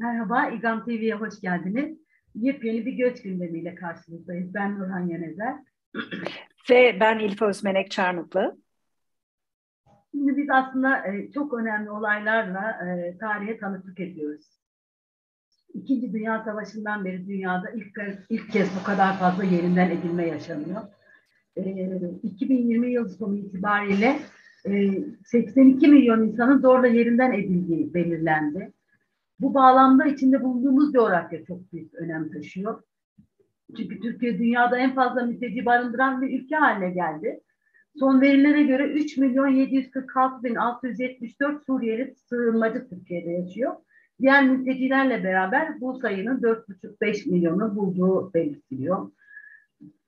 Merhaba, İGAM TV'ye hoş geldiniz. Yepyeni bir göç gündemiyle karşınızdayız. Ben Nurhan Yenezer. Ve ben İlfa Özmenek Çarmıklı. Şimdi biz aslında e, çok önemli olaylarla e, tarihe tanıklık ediyoruz. İkinci Dünya Savaşı'ndan beri dünyada ilk kez, ilk kez bu kadar fazla yerinden edilme yaşanıyor. E, 2020 yıl sonu itibariyle e, 82 milyon insanın zorla yerinden edildiği belirlendi. Bu bağlamda içinde bulunduğumuz coğrafya çok büyük önem taşıyor. Çünkü Türkiye dünyada en fazla mülteci barındıran bir ülke haline geldi. Son verilere göre 3 milyon 746 bin 674 Suriyeli sığınmacı Türkiye'de yaşıyor. Diğer mültecilerle beraber bu sayının 4,5-5 milyonu bulduğu belirtiliyor.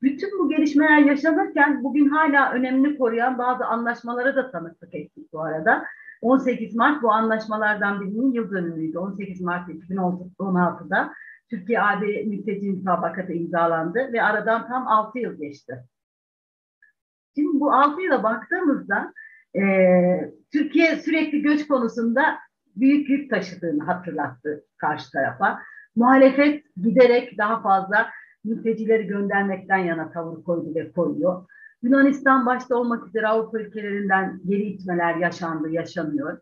Bütün bu gelişmeler yaşanırken bugün hala önemini koruyan bazı anlaşmalara da tanıklık ettik bu arada. 18 Mart bu anlaşmalardan birinin yıl dönümüydü. 18 Mart 2016'da Türkiye-AB mülteci mutabakatı imzalandı ve aradan tam 6 yıl geçti. Şimdi bu 6 yıla baktığımızda e, Türkiye sürekli göç konusunda büyük yük taşıdığını hatırlattı karşı tarafa. Muhalefet giderek daha fazla mültecileri göndermekten yana tavır koydu ve koyuyor. Yunanistan başta olmak üzere Avrupa ülkelerinden geri itmeler yaşandı, yaşanıyor.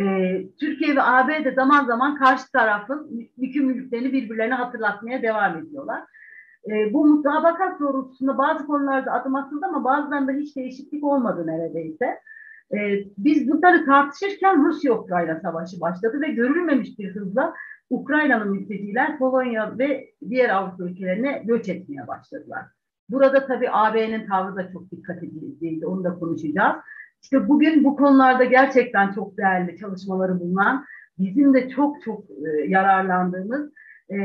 Ee, Türkiye ve AB de zaman zaman karşı tarafın yükümlülüklerini birbirlerine hatırlatmaya devam ediyorlar. Ee, bu mutabakat doğrultusunda bazı konularda adım atıldı ama bazılarında hiç değişiklik olmadı neredeyse. Ee, biz bunları tartışırken Rusya-Ukrayna savaşı başladı ve görülmemiş bir hızla Ukrayna'nın mülteciler Polonya ve diğer Avrupa ülkelerine göç etmeye başladılar. Burada tabii AB'nin tavrı da çok dikkat edildi. Onu da konuşacağız. İşte bugün bu konularda gerçekten çok değerli çalışmaları bulunan, bizim de çok çok e, yararlandığımız e,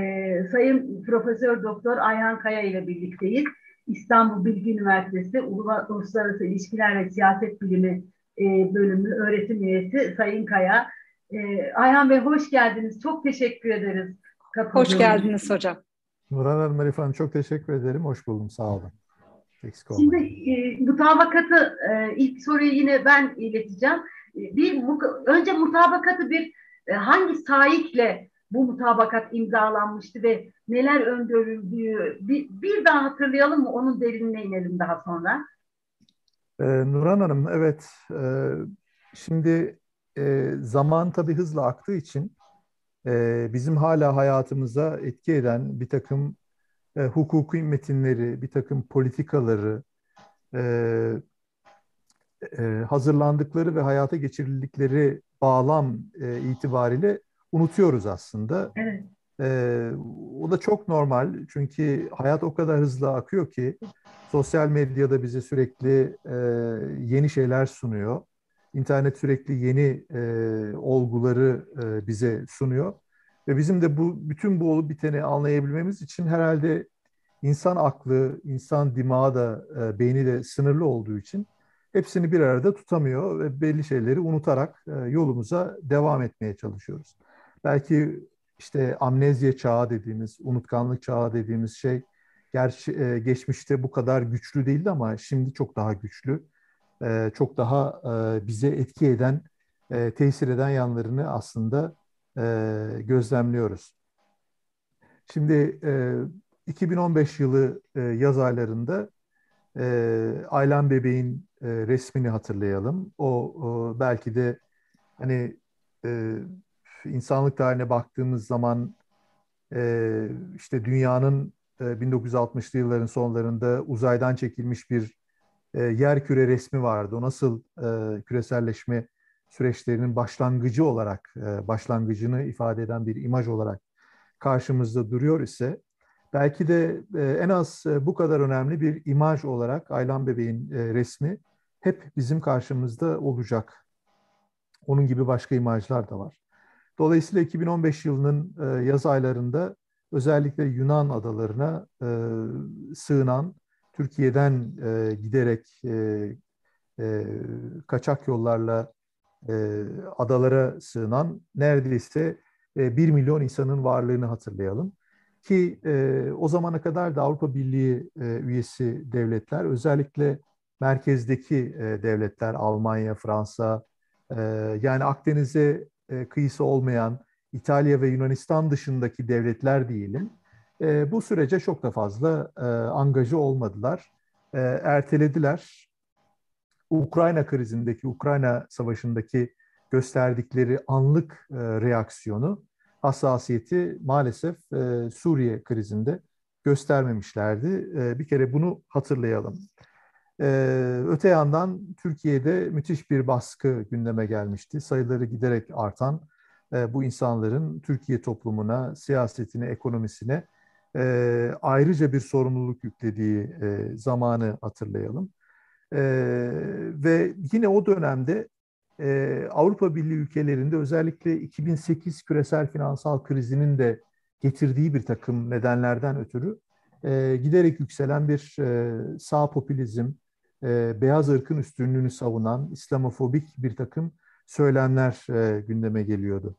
Sayın Profesör Doktor Ayhan Kaya ile birlikteyiz. İstanbul Bilgi Üniversitesi Uluslararası İlişkiler ve Siyaset Bilimi e, bölümü öğretim üyesi Sayın Kaya. E, Ayhan Bey hoş geldiniz. Çok teşekkür ederiz. Hoş geldiniz hocam. Nurhan Hanım, Arif Hanım çok teşekkür ederim. Hoş buldum. Sağ olun. Eksik Şimdi e, mutabakatı e, ilk soruyu yine ben ileteceğim. E, bir önce mutabakatı bir e, hangi sahikle bu mutabakat imzalanmıştı ve neler öngörüldüğü bir, bir daha hatırlayalım mı? Onun derinine inelim daha sonra. Ee, Nurhan Hanım, evet. E, şimdi e, zaman tabii hızla aktığı için e, bizim hala hayatımıza etki eden bir takım e, hukuki metinleri, bir takım politikaları, e, e, hazırlandıkları ve hayata geçirildikleri bağlam e, itibariyle unutuyoruz aslında. Evet. E, o da çok normal çünkü hayat o kadar hızlı akıyor ki sosyal medyada bize sürekli e, yeni şeyler sunuyor. İnternet sürekli yeni e, olguları e, bize sunuyor. Ve bizim de bu bütün bu olup biteni anlayabilmemiz için herhalde insan aklı, insan dimağı da, e, beyni de sınırlı olduğu için hepsini bir arada tutamıyor ve belli şeyleri unutarak e, yolumuza devam etmeye çalışıyoruz. Belki işte amnezya çağı dediğimiz, unutkanlık çağı dediğimiz şey gerçi e, geçmişte bu kadar güçlü değildi ama şimdi çok daha güçlü. E, çok daha e, bize etki eden, e, tesir eden yanlarını aslında e, gözlemliyoruz. Şimdi e, 2015 yılı yaz aylarında Aylan Bebeğin resmini hatırlayalım. O, belki de hani insanlık tarihine baktığımız zaman işte dünyanın e, 1960'lı yılların sonlarında uzaydan çekilmiş bir e, yer küre resmi vardı. O nasıl e, küreselleşme süreçlerinin başlangıcı olarak, e, başlangıcını ifade eden bir imaj olarak karşımızda duruyor ise belki de e, en az e, bu kadar önemli bir imaj olarak Aylan Bebeğin resmi hep bizim karşımızda olacak. Onun gibi başka imajlar da var. Dolayısıyla 2015 yılının yaz aylarında özellikle Yunan adalarına sığınan, Türkiye'den giderek kaçak yollarla e, adalara sığınan neredeyse e, 1 milyon insanın varlığını hatırlayalım. Ki e, o zamana kadar da Avrupa Birliği e, üyesi devletler, özellikle merkezdeki e, devletler, Almanya, Fransa, e, yani Akdeniz'e e, kıyısı olmayan, İtalya ve Yunanistan dışındaki devletler diyelim e, bu sürece çok da fazla e, angajı olmadılar. E, ertelediler. Ukrayna krizindeki, Ukrayna savaşındaki gösterdikleri anlık e, reaksiyonu, hassasiyeti maalesef e, Suriye krizinde göstermemişlerdi. E, bir kere bunu hatırlayalım. Ee, öte yandan Türkiye'de müthiş bir baskı gündeme gelmişti. Sayıları giderek artan e, bu insanların Türkiye toplumuna, siyasetine, ekonomisine e, ayrıca bir sorumluluk yüklediği e, zamanı hatırlayalım. E, ve yine o dönemde e, Avrupa Birliği ülkelerinde özellikle 2008 küresel finansal krizinin de getirdiği bir takım nedenlerden ötürü e, giderek yükselen bir e, sağ popülizm, e, beyaz ırkın üstünlüğünü savunan İslamofobik bir takım söylemler e, gündeme geliyordu.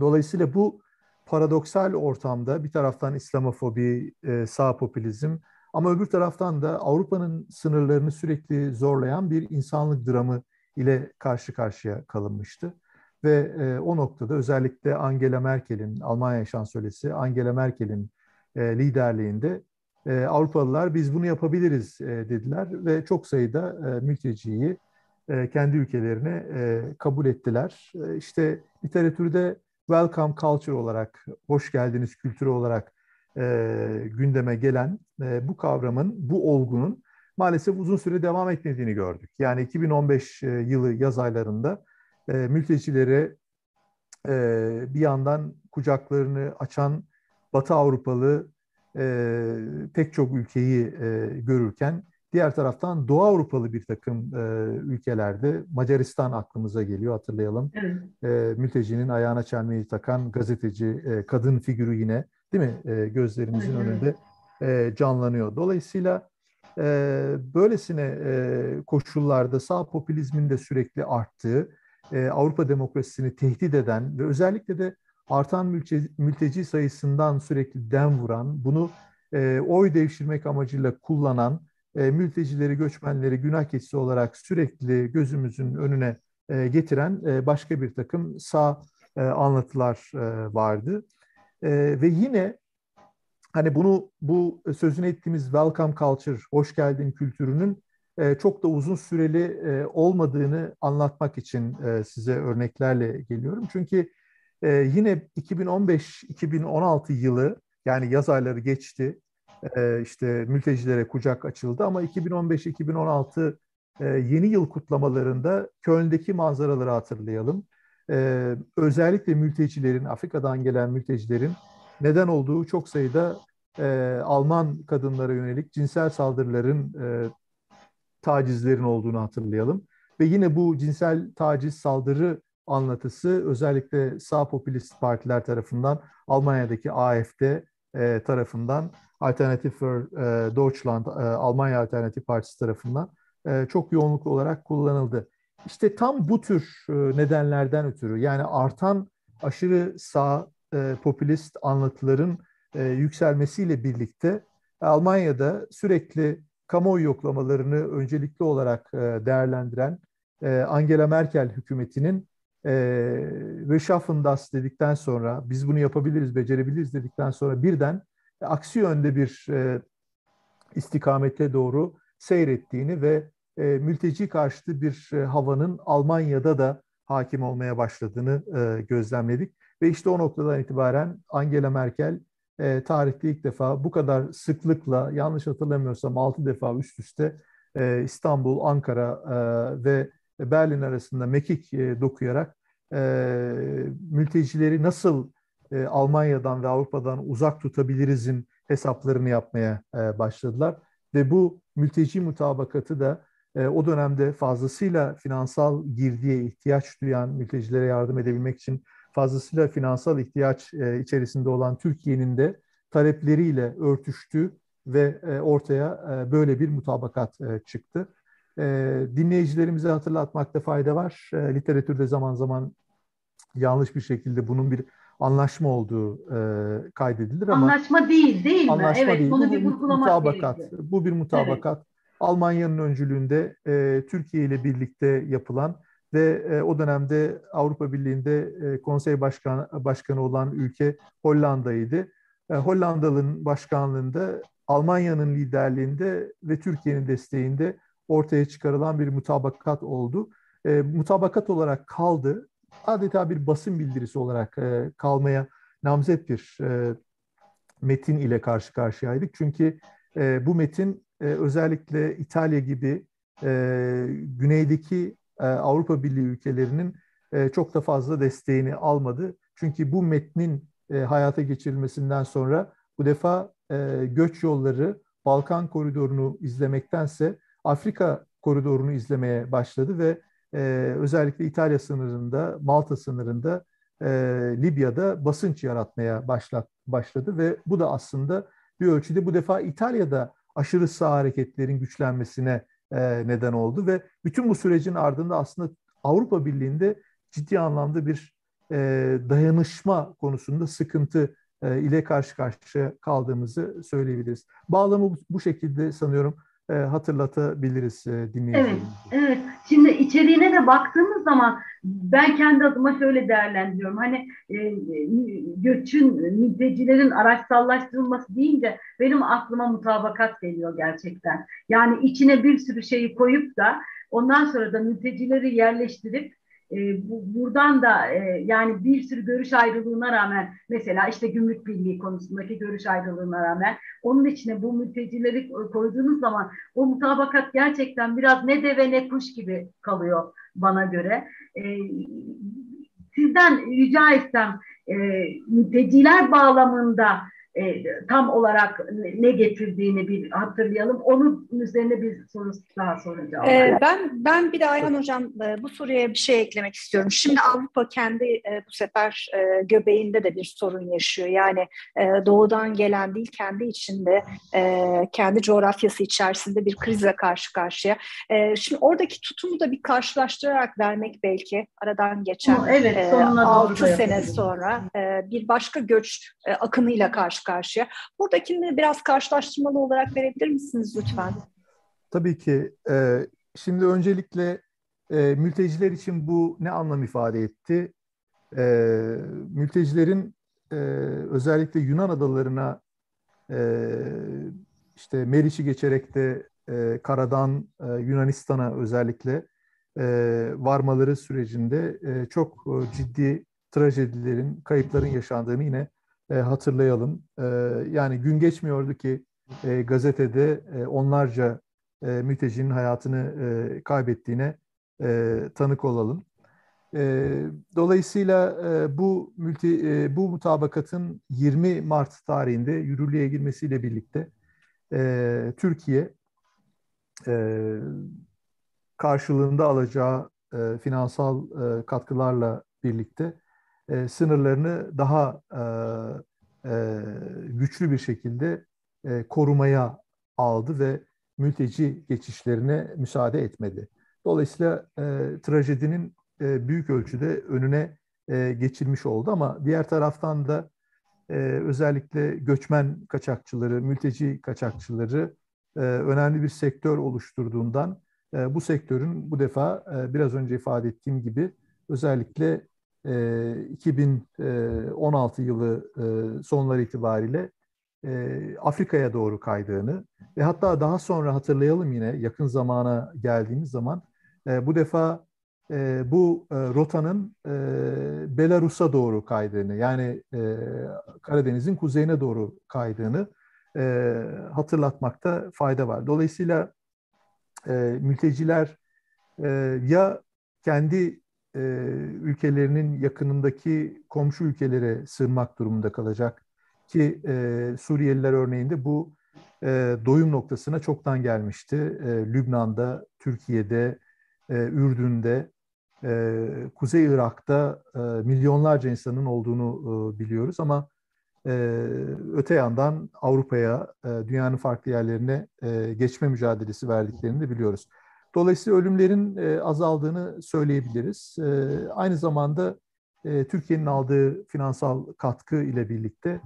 Dolayısıyla bu paradoksal ortamda bir taraftan İslamofobi, e, sağ popülizm ama öbür taraftan da Avrupa'nın sınırlarını sürekli zorlayan bir insanlık dramı ile karşı karşıya kalınmıştı. Ve e, o noktada özellikle Angela Merkel'in, Almanya şansölyesi Angela Merkel'in e, liderliğinde Avrupalılar biz bunu yapabiliriz dediler ve çok sayıda mülteciyi kendi ülkelerine kabul ettiler. E, işte literatürde welcome culture olarak, hoş geldiniz kültürü olarak e, gündeme gelen e, bu kavramın, bu olgunun maalesef uzun süre devam etmediğini gördük. Yani 2015 e, yılı yaz aylarında e, mültecilere e, bir yandan kucaklarını açan Batı Avrupalı e, pek çok ülkeyi e, görürken diğer taraftan Doğu Avrupalı bir takım e, ülkelerde Macaristan aklımıza geliyor hatırlayalım. Evet. E, mültecinin ayağına çelmeyi takan gazeteci e, kadın figürü yine değil mi e, gözlerimizin evet. önünde e, canlanıyor. Dolayısıyla e, böylesine e, koşullarda sağ popülizmin de sürekli arttığı, e, Avrupa demokrasisini tehdit eden ve özellikle de artan mülteci, mülteci sayısından sürekli dem vuran, bunu e, oy devşirmek amacıyla kullanan mültecileri, göçmenleri günah keçisi olarak sürekli gözümüzün önüne e, getiren e, başka bir takım sağ e, anlatılar e, vardı. E, ve yine hani bunu bu sözünü ettiğimiz welcome culture, hoş geldin kültürünün e, çok da uzun süreli e, olmadığını anlatmak için e, size örneklerle geliyorum. Çünkü yine 2015-2016 yılı yani yaz ayları geçti. Ee, işte mültecilere kucak açıldı ama 2015-2016 e, yeni yıl kutlamalarında Köln'deki manzaraları hatırlayalım. Ee, özellikle mültecilerin, Afrika'dan gelen mültecilerin neden olduğu çok sayıda e, Alman kadınlara yönelik cinsel saldırıların, e, tacizlerin olduğunu hatırlayalım. Ve yine bu cinsel taciz, saldırı anlatısı özellikle sağ popülist partiler tarafından Almanya'daki AFD e, tarafından Alternative for e, Deutschland, e, Almanya Alternatif Partisi tarafından e, çok yoğunluklu olarak kullanıldı. İşte tam bu tür e, nedenlerden ötürü yani artan aşırı sağ e, popülist anlatıların e, yükselmesiyle birlikte Almanya'da sürekli kamuoyu yoklamalarını öncelikli olarak e, değerlendiren e, Angela Merkel hükümetinin e, ve Schaffen das dedikten sonra biz bunu yapabiliriz, becerebiliriz dedikten sonra birden aksi yönde bir e, istikamete doğru seyrettiğini ve e, mülteci karşıtı bir e, havanın Almanya'da da hakim olmaya başladığını e, gözlemledik. Ve işte o noktadan itibaren Angela Merkel e, tarihte ilk defa bu kadar sıklıkla yanlış hatırlamıyorsam 6 defa üst üste e, İstanbul, Ankara e, ve Berlin arasında mekik e, dokuyarak e, mültecileri nasıl e, Almanya'dan ve Avrupa'dan uzak tutabilirizin hesaplarını yapmaya e, başladılar. Ve bu mülteci mutabakatı da e, o dönemde fazlasıyla finansal girdiye ihtiyaç duyan mültecilere yardım edebilmek için fazlasıyla finansal ihtiyaç e, içerisinde olan Türkiye'nin de talepleriyle örtüştü ve e, ortaya e, böyle bir mutabakat e, çıktı. E, dinleyicilerimize hatırlatmakta fayda var. E, literatürde zaman zaman yanlış bir şekilde bunun bir anlaşma olduğu e, kaydedilir ama anlaşma değil değil mi? Anlaşma evet, değil. Bunu bu bir mutabakat. Gerekiyor. Bu bir mutabakat. Evet. Almanya'nın öncülüğünde e, Türkiye ile birlikte yapılan ve e, o dönemde Avrupa Birliği'nde e, konsey başkan, başkanı olan ülke Hollanda'ydı. E, Hollandalı'nın başkanlığında, Almanya'nın liderliğinde ve Türkiye'nin desteğinde ortaya çıkarılan bir mutabakat oldu. E, mutabakat olarak kaldı. Adeta bir basın bildirisi olarak e, kalmaya namzet bir e, metin ile karşı karşıyaydık. Çünkü e, bu metin e, özellikle İtalya gibi e, güneydeki e, Avrupa Birliği ülkelerinin e, çok da fazla desteğini almadı. Çünkü bu metnin e, hayata geçirilmesinden sonra bu defa e, göç yolları Balkan koridorunu izlemektense Afrika koridorunu izlemeye başladı ve e, özellikle İtalya sınırında, Malta sınırında, e, Libya'da basınç yaratmaya başlat, başladı ve bu da aslında bir ölçüde bu defa İtalya'da aşırı sağ hareketlerin güçlenmesine e, neden oldu ve bütün bu sürecin ardında aslında Avrupa Birliği'nde ciddi anlamda bir e, dayanışma konusunda sıkıntı e, ile karşı karşıya kaldığımızı söyleyebiliriz. Bağlamı bu, şekilde sanıyorum e, hatırlatabiliriz e, dinleyicilerimize. Evet, evet. Şimdi içeriğine de baktığımız zaman ben kendi adıma şöyle değerlendiriyorum. Hani e, göçün, mültecilerin araçsallaştırılması deyince benim aklıma mutabakat geliyor gerçekten. Yani içine bir sürü şeyi koyup da ondan sonra da mültecileri yerleştirip e, bu, buradan da e, yani bir sürü görüş ayrılığına rağmen mesela işte gümrük birliği konusundaki görüş ayrılığına rağmen onun içine bu mültecileri koyduğunuz zaman o mutabakat gerçekten biraz ne deve ne kuş gibi kalıyor bana göre. E, sizden rica etsem e, mülteciler bağlamında e, tam olarak ne getirdiğini bir hatırlayalım. Onun üzerine bir soru daha soracağım. Ee, ben ben bir de Ayhan Hocam e, bu soruya bir şey eklemek istiyorum. Şimdi Avrupa kendi e, bu sefer e, göbeğinde de bir sorun yaşıyor. Yani e, doğudan gelen değil kendi içinde e, kendi coğrafyası içerisinde bir krizle karşı karşıya. E, şimdi oradaki tutumu da bir karşılaştırarak vermek belki aradan geçen evet, e, 6 sene sonra e, bir başka göç e, akımıyla karşı karşıya. Buradakini biraz karşılaştırmalı olarak verebilir misiniz lütfen? Tabii ki. E, şimdi öncelikle e, mülteciler için bu ne anlam ifade etti? E, mültecilerin e, özellikle Yunan adalarına e, işte Meriç'i geçerek de karadan Yunanistan'a özellikle varmaları sürecinde çok ciddi trajedilerin, kayıpların yaşandığını yine e, hatırlayalım. E, yani gün geçmiyordu ki e, gazetede e, onlarca e, mültecinin hayatını e, kaybettiğine e, tanık olalım. E, dolayısıyla e, bu mülti, e, bu mutabakatın 20 Mart tarihinde yürürlüğe girmesiyle birlikte e, Türkiye e, karşılığında alacağı e, finansal e, katkılarla birlikte e, sınırlarını daha e, e, güçlü bir şekilde e, korumaya aldı ve mülteci geçişlerine müsaade etmedi. Dolayısıyla e, trajedinin e, büyük ölçüde önüne e, geçilmiş oldu ama diğer taraftan da e, özellikle göçmen kaçakçıları, mülteci kaçakçıları e, önemli bir sektör oluşturduğundan e, bu sektörün bu defa e, biraz önce ifade ettiğim gibi özellikle 2016 yılı sonları itibariyle Afrika'ya doğru kaydığını ve hatta daha sonra hatırlayalım yine yakın zamana geldiğimiz zaman bu defa bu rotanın Belarus'a doğru kaydığını yani Karadeniz'in kuzeyine doğru kaydığını hatırlatmakta fayda var. Dolayısıyla mülteciler ya kendi e, ülkelerinin yakınındaki komşu ülkelere sığınmak durumunda kalacak. Ki e, Suriyeliler örneğinde bu e, doyum noktasına çoktan gelmişti. E, Lübnan'da, Türkiye'de, e, Ürdün'de, e, Kuzey Irak'ta e, milyonlarca insanın olduğunu e, biliyoruz ama e, öte yandan Avrupa'ya, e, dünyanın farklı yerlerine e, geçme mücadelesi verdiklerini de biliyoruz. Dolayısıyla ölümlerin e, azaldığını söyleyebiliriz. E, aynı zamanda e, Türkiye'nin aldığı finansal katkı ile birlikte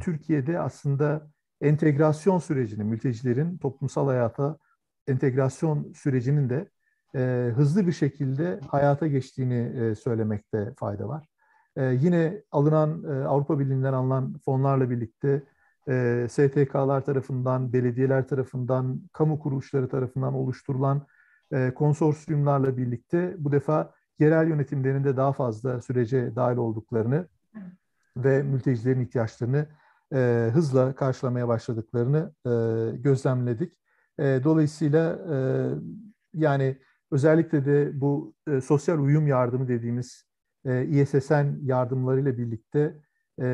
Türkiye'de aslında entegrasyon sürecini, mültecilerin toplumsal hayata entegrasyon sürecinin de hızlı bir şekilde hayata geçtiğini söylemekte fayda var. Yine alınan Avrupa Birliği'nden alınan fonlarla birlikte e, STK'lar tarafından, belediyeler tarafından, kamu kuruluşları tarafından oluşturulan e, konsorsiyumlarla birlikte bu defa yerel yönetimlerinde daha fazla sürece dahil olduklarını ve mültecilerin ihtiyaçlarını e, hızla karşılamaya başladıklarını e, gözlemledik. E, dolayısıyla e, yani özellikle de bu e, sosyal uyum yardımı dediğimiz e, İSSN yardımlarıyla birlikte e,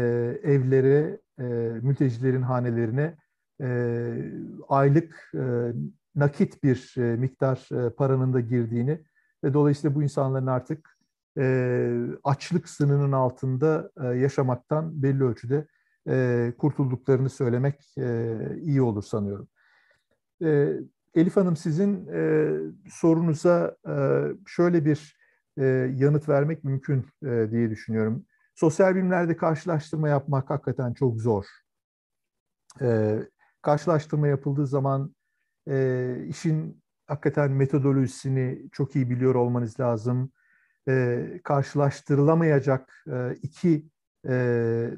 evlere, e, mültecilerin hanelerine e, aylık e, nakit bir e, miktar e, paranın da girdiğini ve dolayısıyla bu insanların artık e, açlık sınırının altında e, yaşamaktan belli ölçüde e, kurtulduklarını söylemek e, iyi olur sanıyorum. E, Elif Hanım sizin e, sorunuza e, şöyle bir e, yanıt vermek mümkün e, diye düşünüyorum. Sosyal bilimlerde karşılaştırma yapmak hakikaten çok zor. E, karşılaştırma yapıldığı zaman e, işin hakikaten metodolojisini çok iyi biliyor olmanız lazım. E, karşılaştırılamayacak e, iki e,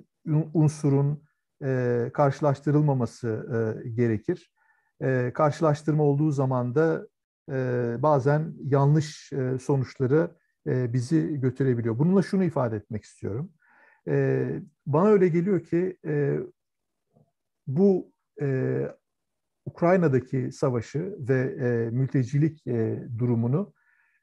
unsurun e, karşılaştırılmaması e, gerekir. E, karşılaştırma olduğu zaman da e, bazen yanlış e, sonuçları e, bizi götürebiliyor. Bununla şunu ifade etmek istiyorum. E, bana öyle geliyor ki e, bu Ukrayna'daki savaşı ve mültecilik durumunu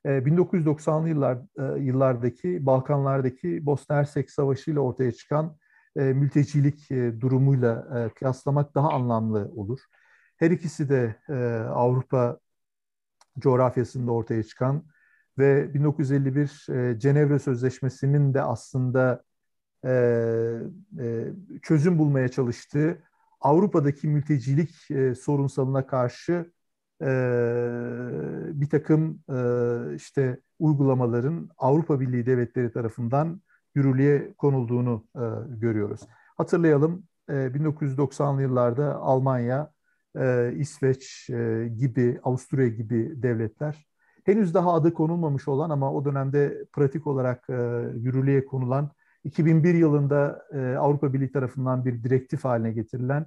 e, 1990'lı yıllar yıllardaki Balkanlardaki Bosna Hersek Savaşı ile ortaya çıkan mültecilik durumuyla kıyaslamak daha anlamlı olur. Her ikisi de Avrupa coğrafyasında ortaya çıkan ve 1951 e, Cenevre Sözleşmesi'nin de aslında e, e, çözüm bulmaya çalıştığı Avrupa'daki mültecilik sorunsalına karşı bir takım işte uygulamaların Avrupa Birliği devletleri tarafından yürürlüğe konulduğunu görüyoruz. Hatırlayalım e, 1990'lı yürüyüşlerde Almanya, İsveç gibi, Avusturya gibi devletler henüz daha adı konulmamış olan ama o dönemde pratik olarak e, yürürlüğe konulan 2001 yılında e, Avrupa Birliği tarafından bir direktif haline getirilen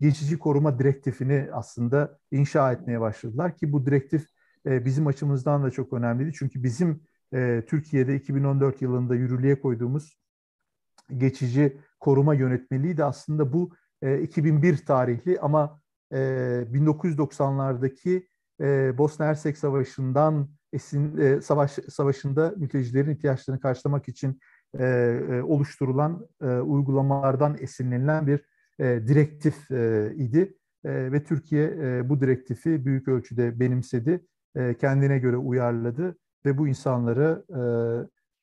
geçici koruma direktifini aslında inşa etmeye başladılar ki bu direktif e, bizim açımızdan da çok önemliydi. Çünkü bizim Türkiye'de 2014 yılında yürürlüğe koyduğumuz geçici koruma yönetmeliği de aslında bu e, 2001 tarihli ama e, 1990'lardaki e, Bosna Hersek Savaşı'ndan esin e, savaş savaşında mültecilerin ihtiyaçlarını karşılamak için e, e, oluşturulan e, uygulamalardan esinlenilen bir e, direktif e, idi. E, ve Türkiye e, bu direktifi büyük ölçüde benimsedi, e, kendine göre uyarladı ve bu insanları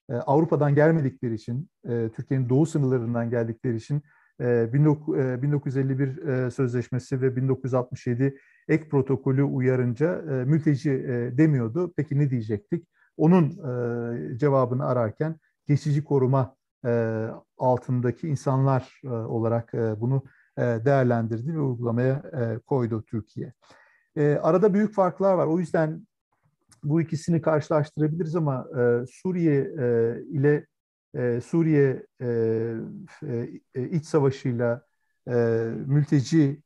e, e, Avrupa'dan gelmedikleri için, e, Türkiye'nin doğu sınırlarından geldikleri için e, 1951 e, Sözleşmesi ve 1967 ek protokolü uyarınca e, mülteci e, demiyordu. Peki ne diyecektik? Onun e, cevabını ararken geçici koruma e, altındaki insanlar e, olarak e, bunu e, değerlendirdi ve uygulamaya e, koydu Türkiye. E, arada büyük farklar var. O yüzden bu ikisini karşılaştırabiliriz ama e, Suriye e, ile e, Suriye e, e, iç savaşıyla mülteci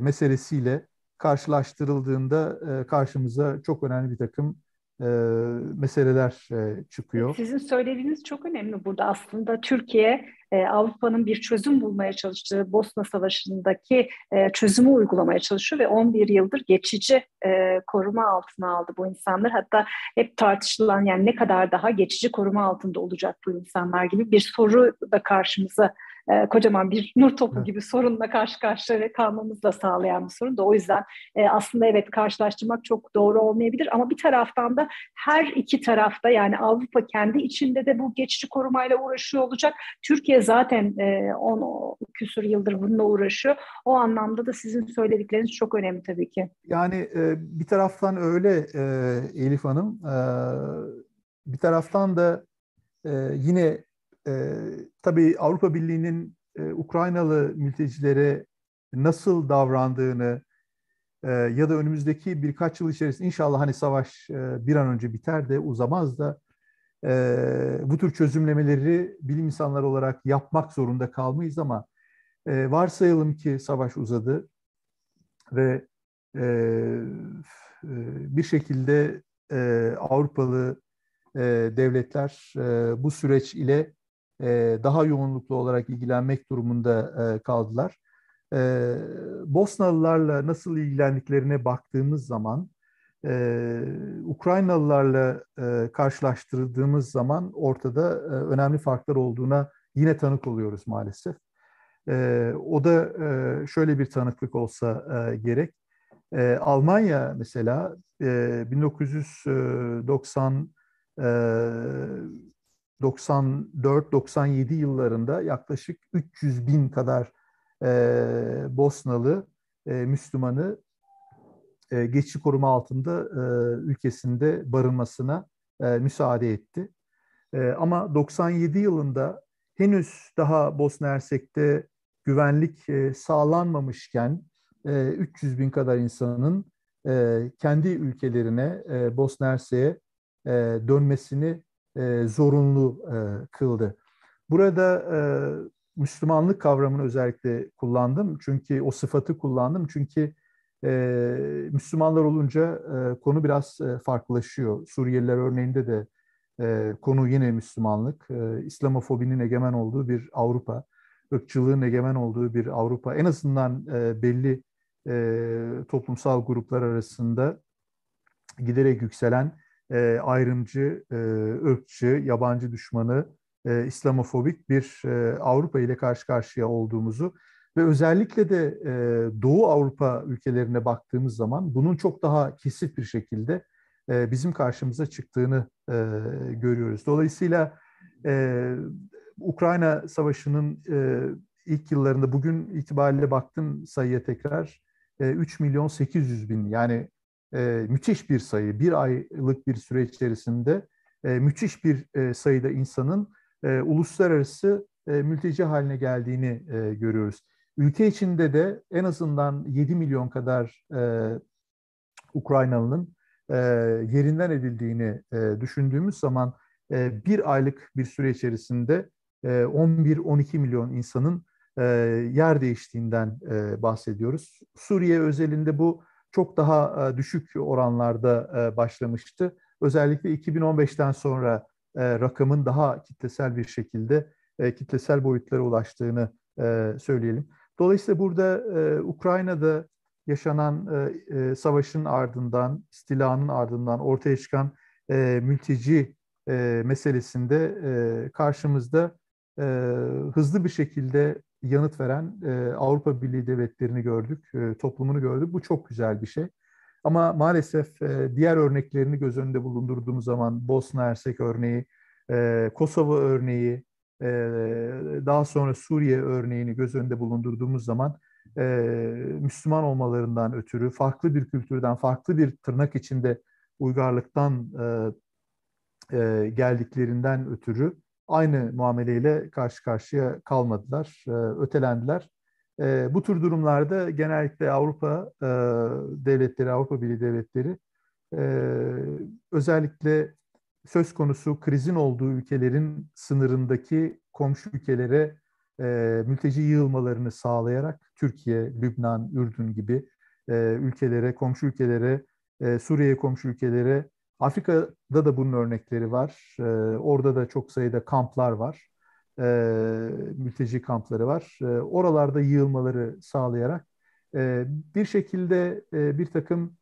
meselesiyle karşılaştırıldığında karşımıza çok önemli bir takım meseleler çıkıyor. Sizin söylediğiniz çok önemli burada aslında Türkiye e, Avrupa'nın bir çözüm bulmaya çalıştığı Bosna Savaşı'ndaki e, çözümü uygulamaya çalışıyor ve 11 yıldır geçici e, koruma altına aldı bu insanlar. Hatta hep tartışılan yani ne kadar daha geçici koruma altında olacak bu insanlar gibi bir soru da karşımıza e, kocaman bir nur topu gibi sorunla karşı karşıya kalmamızı da sağlayan bir sorun da o yüzden e, aslında evet karşılaştırmak çok doğru olmayabilir ama bir taraftan da her iki tarafta yani Avrupa kendi içinde de bu geçici korumayla uğraşıyor olacak. Türkiye zaten e, 10 küsur yıldır bununla uğraşıyor. O anlamda da sizin söyledikleriniz çok önemli tabii ki. Yani e, bir taraftan öyle e, Elif Hanım, e, bir taraftan da e, yine e, tabii Avrupa Birliği'nin e, Ukraynalı mültecilere nasıl davrandığını e, ya da önümüzdeki birkaç yıl içerisinde inşallah hani savaş e, bir an önce biter de uzamaz da e, bu tür çözümlemeleri bilim insanları olarak yapmak zorunda kalmayız ama e, varsayalım ki savaş uzadı ve e, bir şekilde e, Avrupalı e, devletler e, bu süreç ile e, daha yoğunluklu olarak ilgilenmek durumunda e, kaldılar. E, Bosnalılarla nasıl ilgilendiklerine baktığımız zaman e, Ukraynalılarla e, karşılaştırdığımız zaman ortada e, önemli farklar olduğuna yine tanık oluyoruz maalesef. E, o da e, şöyle bir tanıklık olsa e, gerek. E, Almanya mesela e, 1990 e, 94-97 yıllarında yaklaşık 300 bin kadar e, Bosnalı e, Müslümanı e, geçici koruma altında e, ülkesinde barınmasına e, müsaade etti. E, ama 97 yılında henüz daha Bosna Hersek'te güvenlik e, sağlanmamışken e, 300 bin kadar insanın e, kendi ülkelerine e, Bosna Hersek'e e, dönmesini e, zorunlu e, kıldı. Burada e, Müslümanlık kavramını özellikle kullandım çünkü o sıfatı kullandım çünkü e, Müslümanlar olunca e, konu biraz e, farklılaşıyor. Suriyeliler örneğinde de e, konu yine Müslümanlık. E, İslamofobinin egemen olduğu bir Avrupa, ırkçılığın egemen olduğu bir Avrupa. En azından e, belli e, toplumsal gruplar arasında giderek yükselen e, ayrımcı, e, ırkçı, yabancı düşmanı, e, İslamofobik bir e, Avrupa ile karşı karşıya olduğumuzu ve özellikle de e, Doğu Avrupa ülkelerine baktığımız zaman bunun çok daha kesif bir şekilde e, bizim karşımıza çıktığını e, görüyoruz. Dolayısıyla e, Ukrayna Savaşı'nın e, ilk yıllarında bugün itibariyle baktım sayıya tekrar e, 3 milyon 800 bin yani e, müthiş bir sayı. Bir aylık bir süre içerisinde e, müthiş bir e, sayıda insanın e, uluslararası e, mülteci haline geldiğini e, görüyoruz. Ülke içinde de en azından 7 milyon kadar e, Ukraynalı'nın e, yerinden edildiğini e, düşündüğümüz zaman e, bir aylık bir süre içerisinde e, 11-12 milyon insanın e, yer değiştiğinden e, bahsediyoruz. Suriye özelinde bu çok daha e, düşük oranlarda e, başlamıştı. Özellikle 2015'ten sonra e, rakamın daha kitlesel bir şekilde e, kitlesel boyutlara ulaştığını e, söyleyelim. Dolayısıyla burada e, Ukrayna'da yaşanan e, e, savaşın ardından, istilanın ardından ortaya çıkan e, mülteci e, meselesinde e, karşımızda e, hızlı bir şekilde yanıt veren e, Avrupa Birliği devletlerini gördük, e, toplumunu gördük. Bu çok güzel bir şey. Ama maalesef e, diğer örneklerini göz önünde bulundurduğumuz zaman Bosna Hersek örneği, e, Kosova örneği, daha sonra Suriye örneğini göz önünde bulundurduğumuz zaman Müslüman olmalarından ötürü, farklı bir kültürden, farklı bir tırnak içinde uygarlıktan geldiklerinden ötürü aynı muameleyle karşı karşıya kalmadılar, ötelendiler. Bu tür durumlarda genellikle Avrupa devletleri, Avrupa Birliği devletleri özellikle söz konusu krizin olduğu ülkelerin sınırındaki komşu ülkelere e, mülteci yığılmalarını sağlayarak Türkiye, Lübnan, Ürdün gibi e, ülkelere, komşu ülkelere, e, Suriye komşu ülkelere Afrika'da da bunun örnekleri var. E, orada da çok sayıda kamplar var. E, mülteci kampları var. E, oralarda yığılmaları sağlayarak e, bir şekilde e, bir takım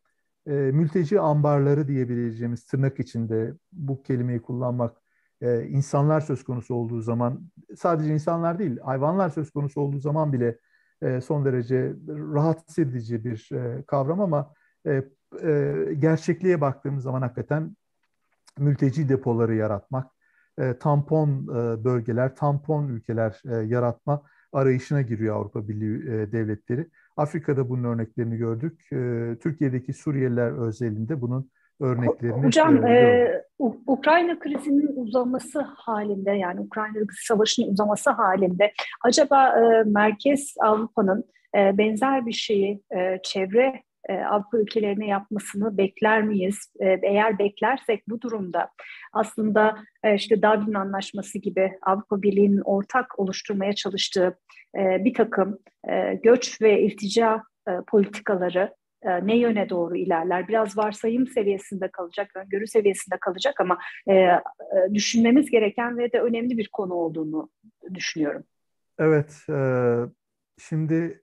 e, mülteci ambarları diyebileceğimiz tırnak içinde bu kelimeyi kullanmak e, insanlar söz konusu olduğu zaman sadece insanlar değil hayvanlar söz konusu olduğu zaman bile e, son derece rahatsız edici bir e, kavram ama e, e, gerçekliğe baktığımız zaman hakikaten mülteci depoları yaratmak, e, tampon e, bölgeler, tampon ülkeler e, yaratma arayışına giriyor Avrupa Birliği e, devletleri. Afrika'da bunun örneklerini gördük. E, Türkiye'deki Suriyeliler özelinde bunun örneklerini Hocam e, Ukrayna krizinin uzaması halinde yani Ukrayna savaşının uzaması halinde acaba e, Merkez Avrupa'nın e, benzer bir şeyi e, çevre e, Avrupa ülkelerine yapmasını bekler miyiz? E, eğer beklersek bu durumda aslında e, işte Dublin Anlaşması gibi Avrupa Birliği'nin ortak oluşturmaya çalıştığı bir takım göç ve iltica politikaları ne yöne doğru ilerler? Biraz varsayım seviyesinde kalacak, öngörü seviyesinde kalacak ama düşünmemiz gereken ve de önemli bir konu olduğunu düşünüyorum. Evet, şimdi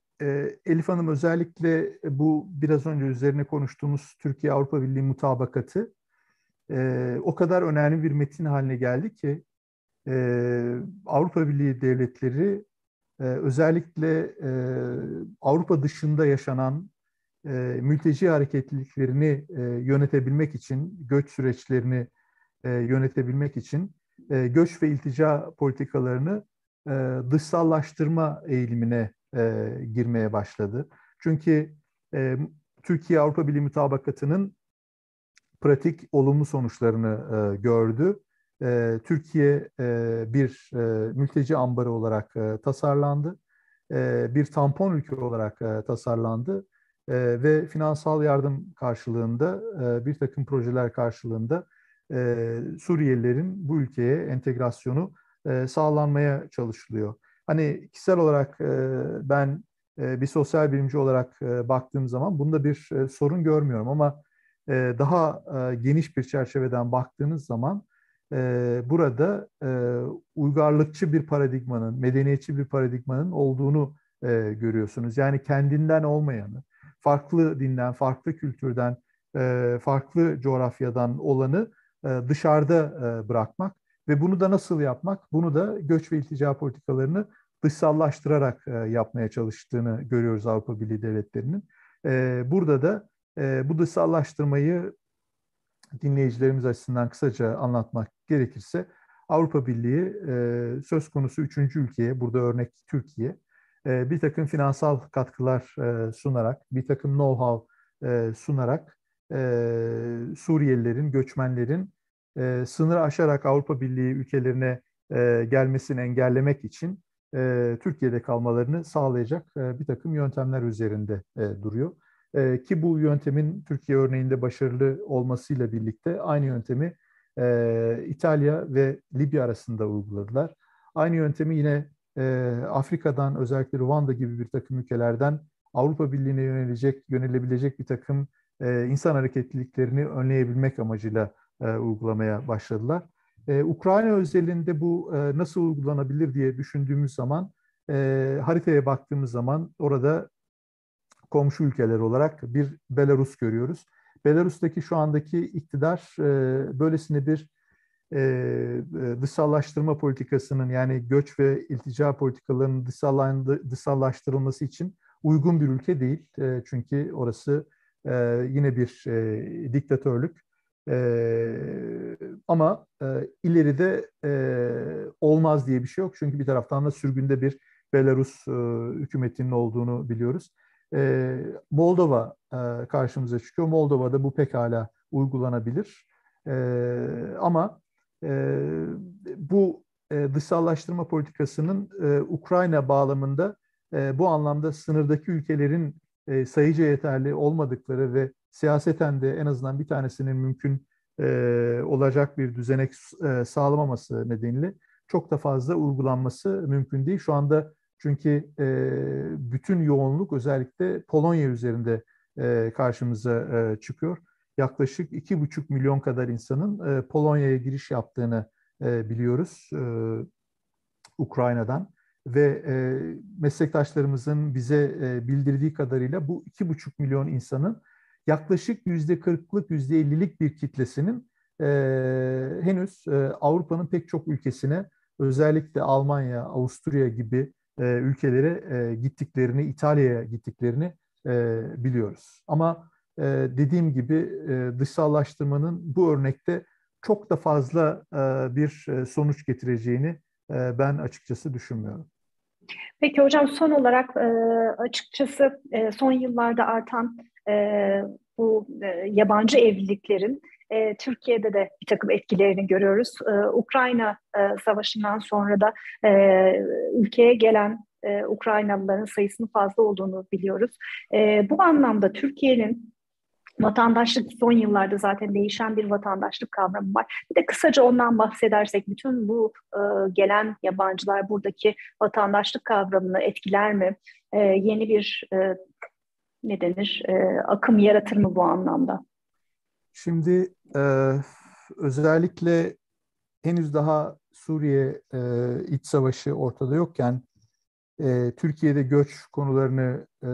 Elif Hanım özellikle bu biraz önce üzerine konuştuğumuz Türkiye-Avrupa Birliği mutabakatı e, o kadar önemli bir metin haline geldi ki e, Avrupa Birliği devletleri e, özellikle e, Avrupa dışında yaşanan e, mülteci hareketliliklerini e, yönetebilmek için, göç süreçlerini e, yönetebilmek için e, göç ve iltica politikalarını e, dışsallaştırma eğilimine e, girmeye başladı. Çünkü e, Türkiye-Avrupa Birliği mutabakatının pratik olumlu sonuçlarını e, gördü. E, Türkiye e, bir e, mülteci ambarı olarak e, tasarlandı. E, bir tampon ülke olarak e, tasarlandı. E, ve finansal yardım karşılığında, e, bir takım projeler karşılığında e, Suriyelilerin bu ülkeye entegrasyonu e, sağlanmaya çalışılıyor. Hani kişisel olarak e, ben e, bir sosyal bilimci olarak e, baktığım zaman bunda bir sorun görmüyorum ama daha geniş bir çerçeveden baktığınız zaman burada uygarlıkçı bir paradigmanın, medeniyetçi bir paradigmanın olduğunu görüyorsunuz. Yani kendinden olmayanı, farklı dinden, farklı kültürden, farklı coğrafyadan olanı dışarıda bırakmak ve bunu da nasıl yapmak? Bunu da göç ve iltica politikalarını dışsallaştırarak yapmaya çalıştığını görüyoruz Avrupa Birliği devletlerinin. Burada da bu dışsallaştırmayı dinleyicilerimiz açısından kısaca anlatmak gerekirse Avrupa Birliği söz konusu üçüncü ülkeye, burada örnek Türkiye, bir takım finansal katkılar sunarak, bir takım know-how sunarak Suriyelilerin, göçmenlerin e, sınır aşarak Avrupa Birliği ülkelerine e, gelmesini engellemek için e, Türkiye'de kalmalarını sağlayacak e, bir takım yöntemler üzerinde e, duruyor. E, ki bu yöntemin Türkiye örneğinde başarılı olmasıyla birlikte aynı yöntemi e, İtalya ve Libya arasında uyguladılar. Aynı yöntemi yine e, Afrika'dan özellikle Rwanda gibi bir takım ülkelerden Avrupa Birliği'ne yönelecek, yönelebilecek bir takım e, insan hareketliliklerini önleyebilmek amacıyla uygulamaya başladılar. E, Ukrayna özelinde bu e, nasıl uygulanabilir diye düşündüğümüz zaman e, haritaya baktığımız zaman orada komşu ülkeler olarak bir Belarus görüyoruz. Belarus'taki şu andaki iktidar e, böylesine bir e, e dışsallaştırma politikasının yani göç ve iltica politikalarının dışsallaştırılması için uygun bir ülke değil. E, çünkü orası e, yine bir e, diktatörlük e, ama e, ileride e, olmaz diye bir şey yok. Çünkü bir taraftan da sürgünde bir Belarus e, hükümetinin olduğunu biliyoruz. E, Moldova e, karşımıza çıkıyor. Moldova'da bu pekala uygulanabilir. E, ama e, bu e, dışsallaştırma politikasının e, Ukrayna bağlamında e, bu anlamda sınırdaki ülkelerin e, sayıca yeterli olmadıkları ve siyaseten de en azından bir tanesinin mümkün e, olacak bir düzenek e, sağlamaması nedeniyle çok da fazla uygulanması mümkün değil. Şu anda çünkü e, bütün yoğunluk özellikle Polonya üzerinde e, karşımıza e, çıkıyor. Yaklaşık iki buçuk milyon kadar insanın e, Polonya'ya giriş yaptığını e, biliyoruz e, Ukrayna'dan ve e, meslektaşlarımızın bize e, bildirdiği kadarıyla bu iki buçuk milyon insanın yaklaşık yüzde kırklık, yüzde ellilik bir kitlesinin e, henüz e, Avrupa'nın pek çok ülkesine özellikle Almanya, Avusturya gibi e, ülkelere e, gittiklerini, İtalya'ya gittiklerini e, biliyoruz. Ama e, dediğim gibi e, dışsallaştırmanın bu örnekte çok da fazla e, bir e, sonuç getireceğini e, ben açıkçası düşünmüyorum. Peki hocam son olarak e, açıkçası e, son yıllarda artan e, bu e, yabancı evliliklerin e, Türkiye'de de bir takım etkilerini görüyoruz. E, Ukrayna e, Savaşı'ndan sonra da e, ülkeye gelen e, Ukraynalıların sayısının fazla olduğunu biliyoruz. E, bu anlamda Türkiye'nin Vatandaşlık son yıllarda zaten değişen bir vatandaşlık kavramı var. Bir de kısaca ondan bahsedersek bütün bu e, gelen yabancılar buradaki vatandaşlık kavramını etkiler mi? E, yeni bir e, ne denir e, akım yaratır mı bu anlamda? Şimdi e, özellikle henüz daha Suriye e, iç savaşı ortada yokken e, Türkiye'de göç konularını e,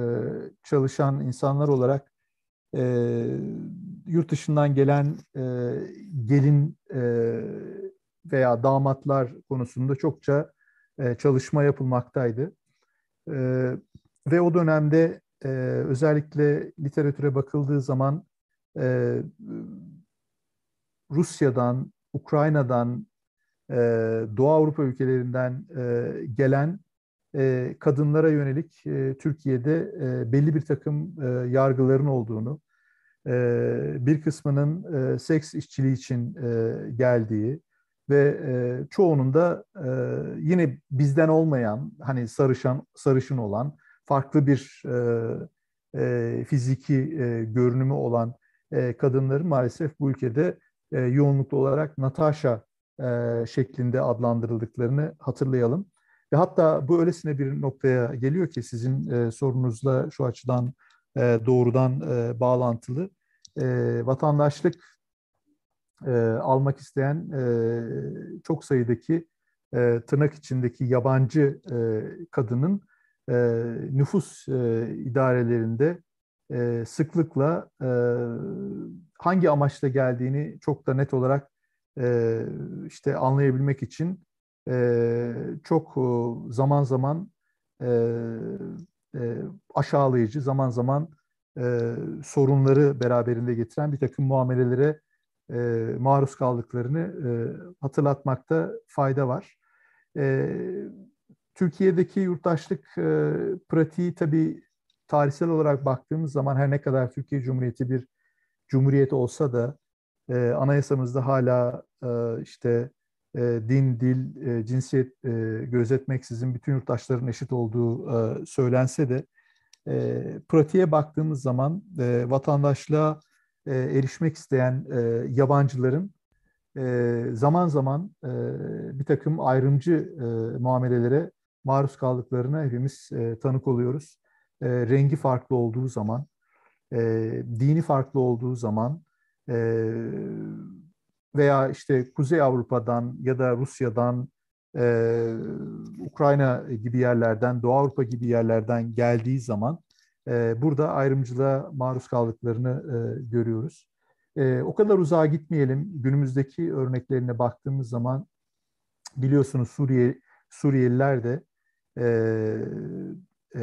çalışan insanlar olarak e, yurt dışından gelen e, gelin e, veya damatlar konusunda çokça e, çalışma yapılmaktaydı. E, ve o dönemde e, özellikle literatüre bakıldığı zaman e, Rusya'dan, Ukrayna'dan, e, Doğu Avrupa ülkelerinden e, gelen e, kadınlara yönelik e, Türkiye'de e, belli bir takım e, yargıların olduğunu, e, bir kısmının e, seks işçiliği için e, geldiği ve e, çoğunun da e, yine bizden olmayan, hani sarışan, sarışın olan, farklı bir e, e, fiziki e, görünümü olan e, kadınların maalesef bu ülkede e, yoğunluklu olarak Natasha e, şeklinde adlandırıldıklarını hatırlayalım. Ve hatta bu öylesine bir noktaya geliyor ki sizin e, sorunuzla şu açıdan e, doğrudan e, bağlantılı. E, vatandaşlık e, almak isteyen e, çok sayıdaki e, tırnak içindeki yabancı e, kadının e, nüfus e, idarelerinde e, sıklıkla e, hangi amaçla geldiğini çok da net olarak e, işte anlayabilmek için e, çok zaman zaman e, e, aşağılayıcı, zaman zaman e, sorunları beraberinde getiren bir takım muamelelere e, maruz kaldıklarını e, hatırlatmakta fayda var. E, Türkiye'deki yurttaşlık e, pratiği tabii tarihsel olarak baktığımız zaman her ne kadar Türkiye Cumhuriyeti bir cumhuriyet olsa da e, anayasamızda hala e, işte e, din, dil, e, cinsiyet e, gözetmeksizin bütün yurttaşların eşit olduğu e, söylense de e, pratiğe baktığımız zaman e, vatandaşlığa e, erişmek isteyen e, yabancıların e, zaman zaman e, bir takım ayrımcı e, muamelelere maruz kaldıklarına hepimiz e, tanık oluyoruz. E, rengi farklı olduğu zaman, e, dini farklı olduğu zaman e, veya işte Kuzey Avrupa'dan ya da Rusya'dan, e, Ukrayna gibi yerlerden, Doğu Avrupa gibi yerlerden geldiği zaman e, burada ayrımcılığa maruz kaldıklarını e, görüyoruz. E, o kadar uzağa gitmeyelim. Günümüzdeki örneklerine baktığımız zaman biliyorsunuz Suriye Suriyeliler de e, e,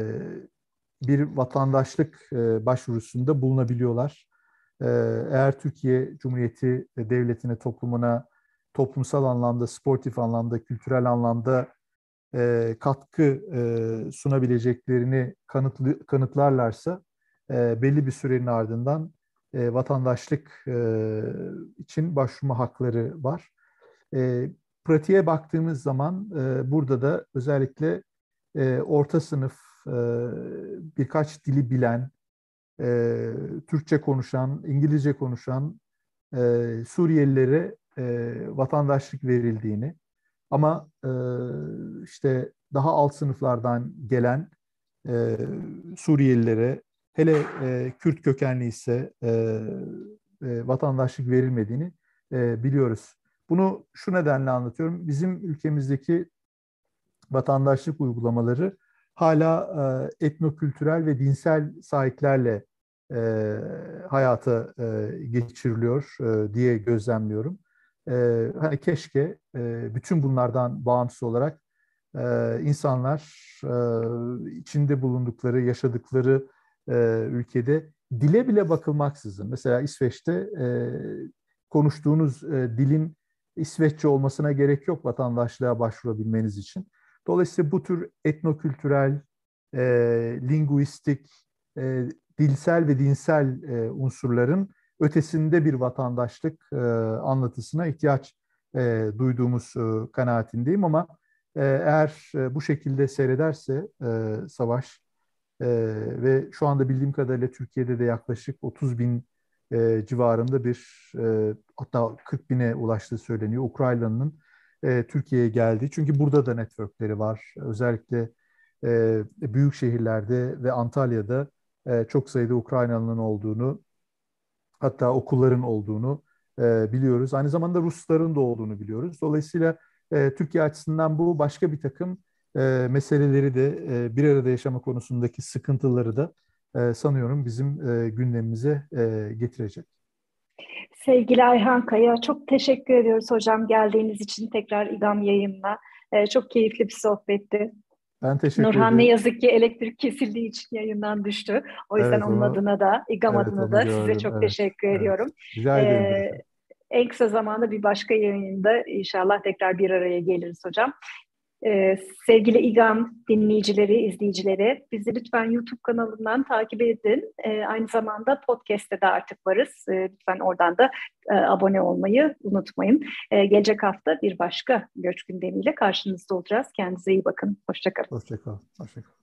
bir vatandaşlık e, başvurusunda bulunabiliyorlar. E, eğer Türkiye Cumhuriyeti devletine, toplumuna toplumsal anlamda, sportif anlamda, kültürel anlamda e, katkı e, sunabileceklerini kanıtlı, kanıtlarlarsa e, belli bir sürenin ardından e, vatandaşlık e, için başvurma hakları var. E, pratiğe baktığımız zaman e, burada da özellikle e, orta sınıf e, birkaç dili bilen, e, Türkçe konuşan, İngilizce konuşan e, Suriyelilere e, vatandaşlık verildiğini ama e, işte daha alt sınıflardan gelen e, Suriyelilere hele e, Kürt kökenli ise e, e, vatandaşlık verilmediğini e, biliyoruz. Bunu şu nedenle anlatıyorum. Bizim ülkemizdeki vatandaşlık uygulamaları hala e, etnokültürel ve dinsel sahiplerle e, hayata e, geçiriliyor e, diye gözlemliyorum. E, hani keşke e, bütün bunlardan bağımsız olarak e, insanlar e, içinde bulundukları, yaşadıkları e, ülkede dile bile bakılmaksızın, mesela İsveç'te e, konuştuğunuz e, dilin İsveççe olmasına gerek yok vatandaşlığa başvurabilmeniz için. Dolayısıyla bu tür etnokültürel, e, linguistik, e, dilsel ve dinsel e, unsurların ötesinde bir vatandaşlık e, anlatısına ihtiyaç e, duyduğumuz e, kanaatindeyim ama eğer bu şekilde seyrederse savaş ve şu anda bildiğim kadarıyla Türkiye'de de yaklaşık 30 bin civarında bir hatta 40 bine ulaştığı söyleniyor. Ukrayna'nın Türkiye'ye geldiği. Çünkü burada da networkleri var. Özellikle büyük şehirlerde ve Antalya'da çok sayıda Ukraynalı'nın olduğunu hatta okulların olduğunu biliyoruz. Aynı zamanda Rusların da olduğunu biliyoruz. Dolayısıyla Türkiye açısından bu başka bir takım meseleleri de bir arada yaşama konusundaki sıkıntıları da sanıyorum bizim gündemimize getirecek. Sevgili Ayhan Kaya, çok teşekkür ediyoruz hocam geldiğiniz için tekrar İGAM yayınına. Çok keyifli bir sohbetti. Ben teşekkür Nurhan ederim. ne yazık ki elektrik kesildiği için yayından düştü. O yüzden Evet, onun onu- adına da, İGAM Evet, adına da gördüm, size çok evet, teşekkür evet. ediyorum. Rica ederim. Ee, en kısa zamanda bir başka yayında inşallah tekrar bir araya geliriz hocam. Ee, sevgili İGAM dinleyicileri, izleyicileri bizi lütfen YouTube kanalından takip edin. Ee, aynı zamanda podcast'te de artık varız. Ee, lütfen oradan da e, abone olmayı unutmayın. Ee, gelecek hafta bir başka göç gündemiyle karşınızda olacağız. Kendinize iyi bakın. Hoşçakalın. Hoşçakal. Hoşçakal.